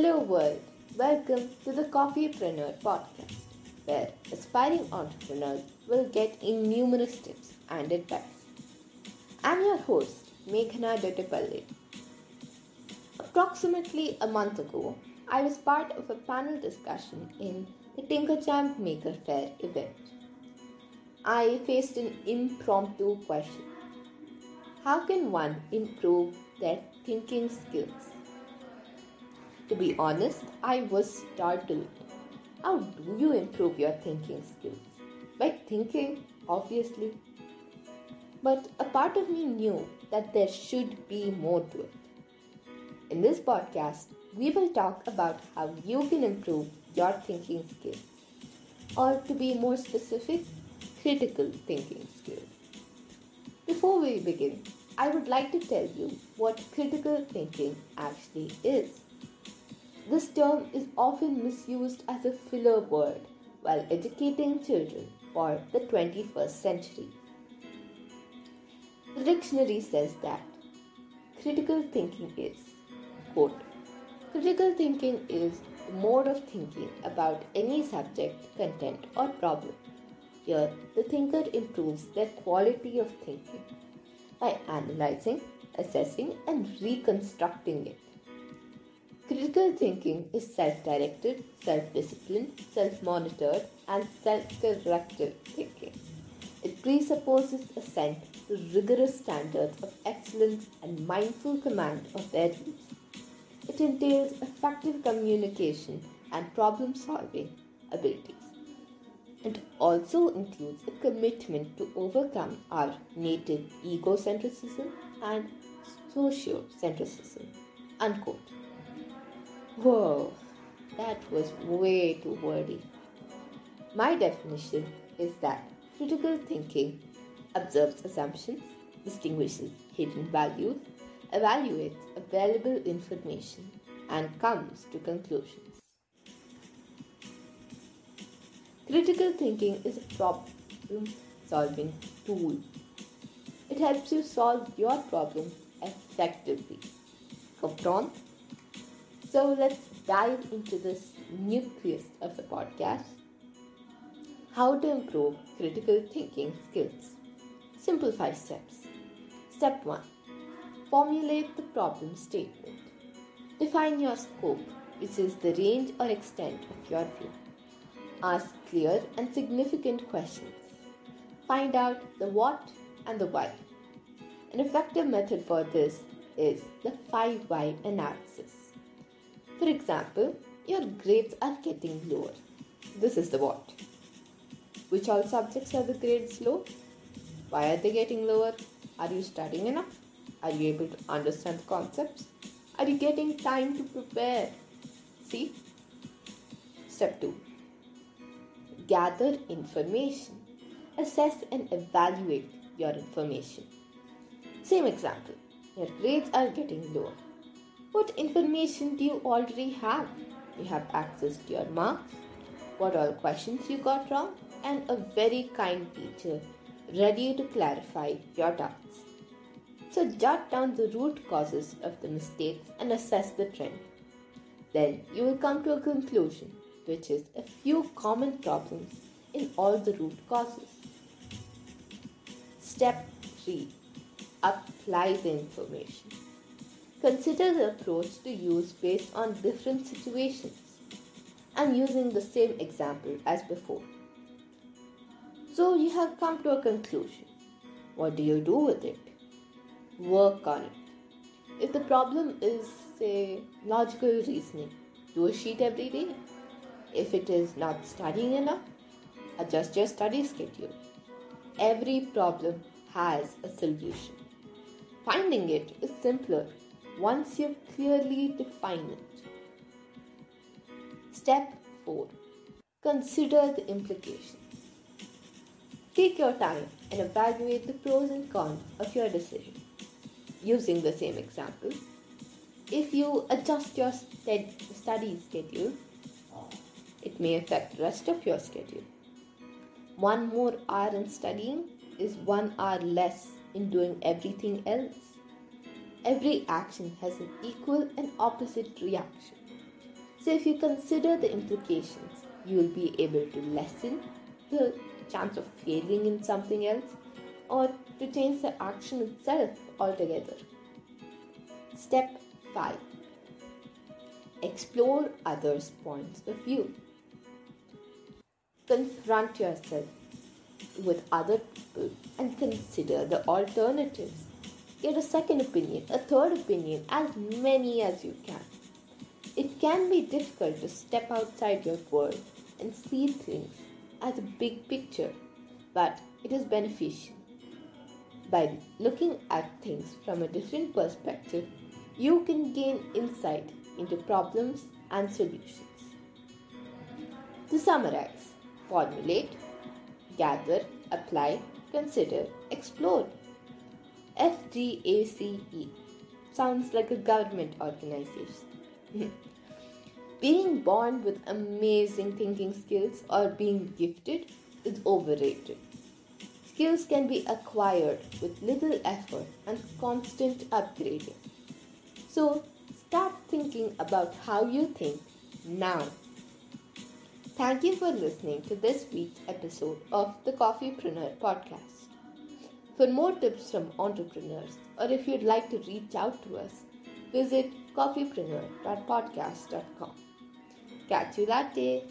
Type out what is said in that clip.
Hello world, welcome to the Coffeepreneur podcast, where aspiring entrepreneurs will get innumerous tips and advice. I'm your host, Meghana Doddipalle. Approximately a month ago, I was part of a panel discussion in the Tinkerchamp Maker Fair event. I faced an impromptu question How can one improve their thinking skills? To be honest, I was startled. How do you improve your thinking skills? By thinking, obviously. But a part of me knew that there should be more to it. In this podcast, we will talk about how you can improve your thinking skills. Or to be more specific, critical thinking skills. Before we begin, I would like to tell you what critical thinking actually is. This term is often misused as a filler word while educating children for the 21st century. The dictionary says that critical thinking is, quote, critical thinking is the mode of thinking about any subject, content, or problem. Here, the thinker improves their quality of thinking by analyzing, assessing, and reconstructing it. Critical thinking is self directed, self disciplined, self monitored, and self corrective thinking. It presupposes assent to rigorous standards of excellence and mindful command of use. It entails effective communication and problem solving abilities. It also includes a commitment to overcome our native egocentrism and sociocentrism. Unquote. Whoa, that was way too wordy. My definition is that critical thinking observes assumptions, distinguishes hidden values, evaluates available information, and comes to conclusions. Critical thinking is a problem solving tool. It helps you solve your problem effectively. On? So let's dive into this nucleus of the podcast how to improve critical thinking skills. Simple five steps. Step 1 Formulate the problem statement. Define your scope, which is the range or extent of your view. Ask clear and significant questions. Find out the what and the why. An effective method for this is the 5 why analysis. For example, your grades are getting lower. This is the what. Which all subjects are the grades low? Why are they getting lower? Are you studying enough? Are you able to understand the concepts? Are you getting time to prepare? See? Step 2 Gather information. Assess and evaluate your information. Same example. Your grades are getting lower. What information do you already have? You have access to your marks, what all questions you got wrong, and a very kind teacher ready to clarify your doubts. So jot down the root causes of the mistakes and assess the trend. Then you will come to a conclusion, which is a few common problems in all the root causes. Step 3 Apply the information. Consider the approach to use based on different situations. I'm using the same example as before. So you have come to a conclusion. What do you do with it? Work on it. If the problem is, say, logical reasoning, do a sheet every day. If it is not studying enough, adjust your study schedule. Every problem has a solution. Finding it is simpler once you've clearly define it. Step 4 Consider the implications. Take your time and evaluate the pros and cons of your decision. Using the same example, if you adjust your study schedule, it may affect the rest of your schedule. One more hour in studying is one hour less in doing everything else. Every action has an equal and opposite reaction. So, if you consider the implications, you will be able to lessen the chance of failing in something else or to change the action itself altogether. Step 5 Explore others' points of view. Confront yourself with other people and consider the alternatives. Get a second opinion, a third opinion, as many as you can. It can be difficult to step outside your world and see things as a big picture, but it is beneficial. By looking at things from a different perspective, you can gain insight into problems and solutions. To summarize, formulate, gather, apply, consider, explore. FGACE sounds like a government organization. being born with amazing thinking skills or being gifted is overrated. Skills can be acquired with little effort and constant upgrading. So, start thinking about how you think now. Thank you for listening to this week's episode of the Coffeepreneur podcast. For more tips from entrepreneurs, or if you'd like to reach out to us, visit coffeepreneur.podcast.com. Catch you that day.